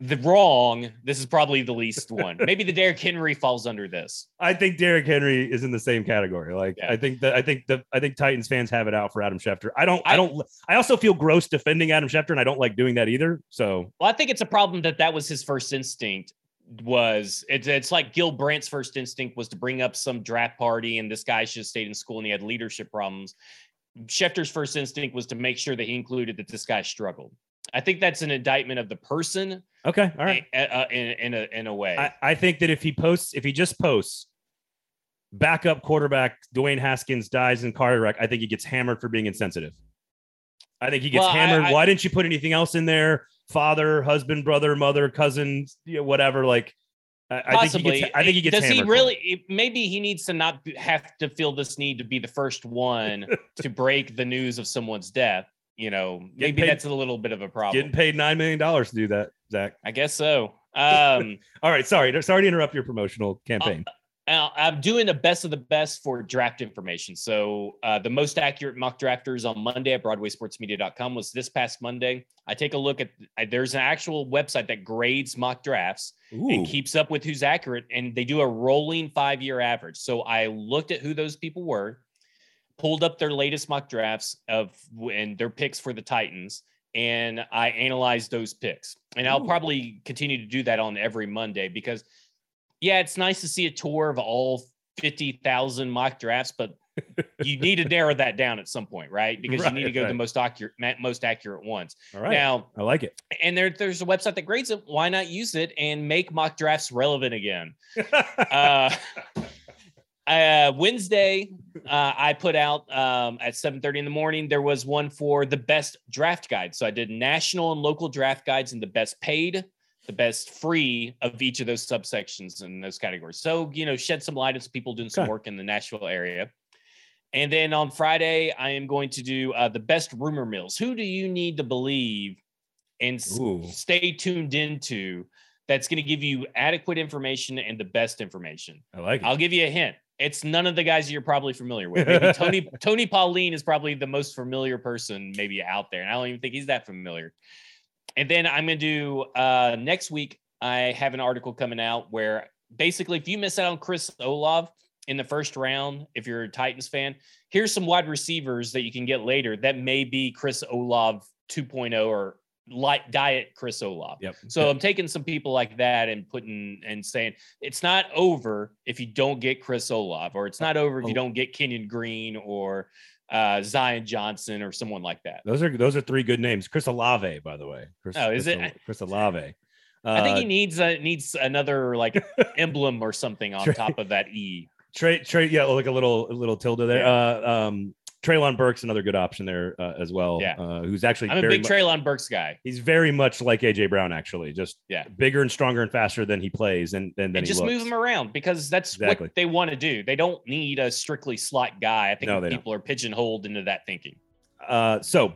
the wrong, this is probably the least one. Maybe the Derrick Henry falls under this. I think Derrick Henry is in the same category. Like Yeah. I think that I think the I think Titans fans have it out for Adam Schefter. I don't I, I- don't I also feel gross defending Adam Schefter, and I don't like doing that either. So Well, I think it's a problem that that was his first instinct. Was it's it's like Gil Brandt's first instinct was to bring up some draft party, and this guy should have stayed in school, and he had leadership problems. Schefter's first instinct was to make sure that he included that this guy struggled. I think that's an indictment of the person, okay, all right. uh, in, in a in a way. I, I think that if he posts, if he just posts backup quarterback Dwayne Haskins dies in car wreck, I think he gets hammered for being insensitive. I think he gets Well, I- hammered. I- Why didn't you put anything else in there? Father, husband, brother, mother, cousin, you know, whatever. Like, I, I think Possibly. he gets. I think he gets. Does he really? it- Maybe he needs to not have to feel this need to be the first one to break the news of someone's death. You know, maybe paid- that's a little bit of a problem. getting paid nine million dollars to do that, Zach? I guess so. Um, All right, sorry, sorry to interrupt your promotional campaign. Now, I'm doing the best of the best for draft information. So, uh, the most accurate mock drafters on Monday at BroadwaySportsMedia.com was this past Monday. I take a look at there's an actual website that grades mock drafts Ooh, and keeps up with who's accurate, and they do a rolling five year average. So, I looked at who those people were, pulled up their latest mock drafts of and their picks for the Titans, and I analyzed those picks. And I'll Ooh. probably continue to do that on every Monday because, yeah, it's nice to see a tour of all 50,000 mock drafts, but you need to narrow that down at some point, right? Because you need to go right. the most accurate, most accurate ones. all right, Now, I like it. and there, there's a website that grades it. Why not use it and make mock drafts relevant again? uh, uh, Wednesday, uh, I put out um, at 7:30 in the morning. There was one for the best draft guide. So I did national and local draft guides and the best paid, the best free of each of those subsections and those categories. So you know, shed some light on some people doing some Okay. work in the Nashville area. And then on Friday, I am going to do uh, the best rumor mills. Who do you need to believe and Ooh. stay tuned into? That's going to give you adequate information and the best information. I like it. I'll give you a hint. It's none of the guys you're probably familiar with. Maybe Tony Tony Pauline is probably the most familiar person maybe out there, and I don't even think he's that familiar. And then I'm going to do uh, next week. I have an article coming out where basically, if you miss out on Chris Olave in the first round, if you're a Titans fan, here's some wide receivers that you can get later that may be Chris Olave 2.0 or light diet Chris Olave. Yep. So I'm taking some people like that and putting and saying it's not over if you don't get Chris Olave, or it's not over if you Oh. don't get Kenyon Green or uh, Zion Johnson or someone like that. Those are those are three good names. Chris Olave, by the way. Chris, Oh, is Chris it? Chris Olave? I think Uh, he needs a, needs another like emblem or something on Trey- top of that E. Trey, Trey, yeah, like a little, a little tilde there. Uh, um, Treylon Burks another good option there uh, as well. Yeah. Uh, who's actually I'm a big mu- Treylon Burks guy. he's very much like AJ Brown actually, just Yeah. bigger and stronger and faster than he plays and then and just looks. move him around because that's Exactly. what they want to do. They don't need a strictly slot guy. I think No, they don't. people are pigeonholed into that thinking. Uh, so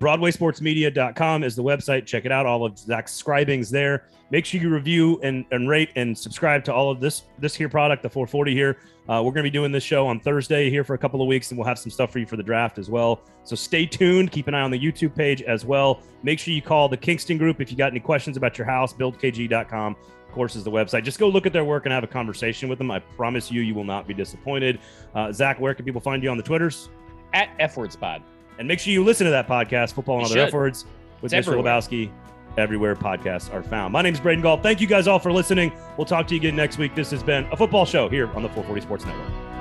BroadwaySportsMedia.com is the website. Check it out. All of Zach's scribings there. Make sure you review and, and rate and subscribe to all of this this here product, the 440 here. Uh, we're going to be doing this show on Thursday here for a couple of weeks, and we'll have some stuff for you for the draft as well. So stay tuned. Keep an eye on the YouTube page as well. Make sure you call the Kingston Group if you got any questions about your house. BuildKG.com, of course, is the website. Just go look at their work and have a conversation with them. I promise you, you will not be disappointed. Uh, Zach, where can people find you on the Twitters? At F Words Pod. And make sure you listen to that podcast, Football and You Other should. F Words, with It's Mr. Lebowski, everywhere podcasts are found. My name is Braden Gall. Thank you guys all for listening. We'll talk to you again next week. This has been a football show here on the 440 Sports Network.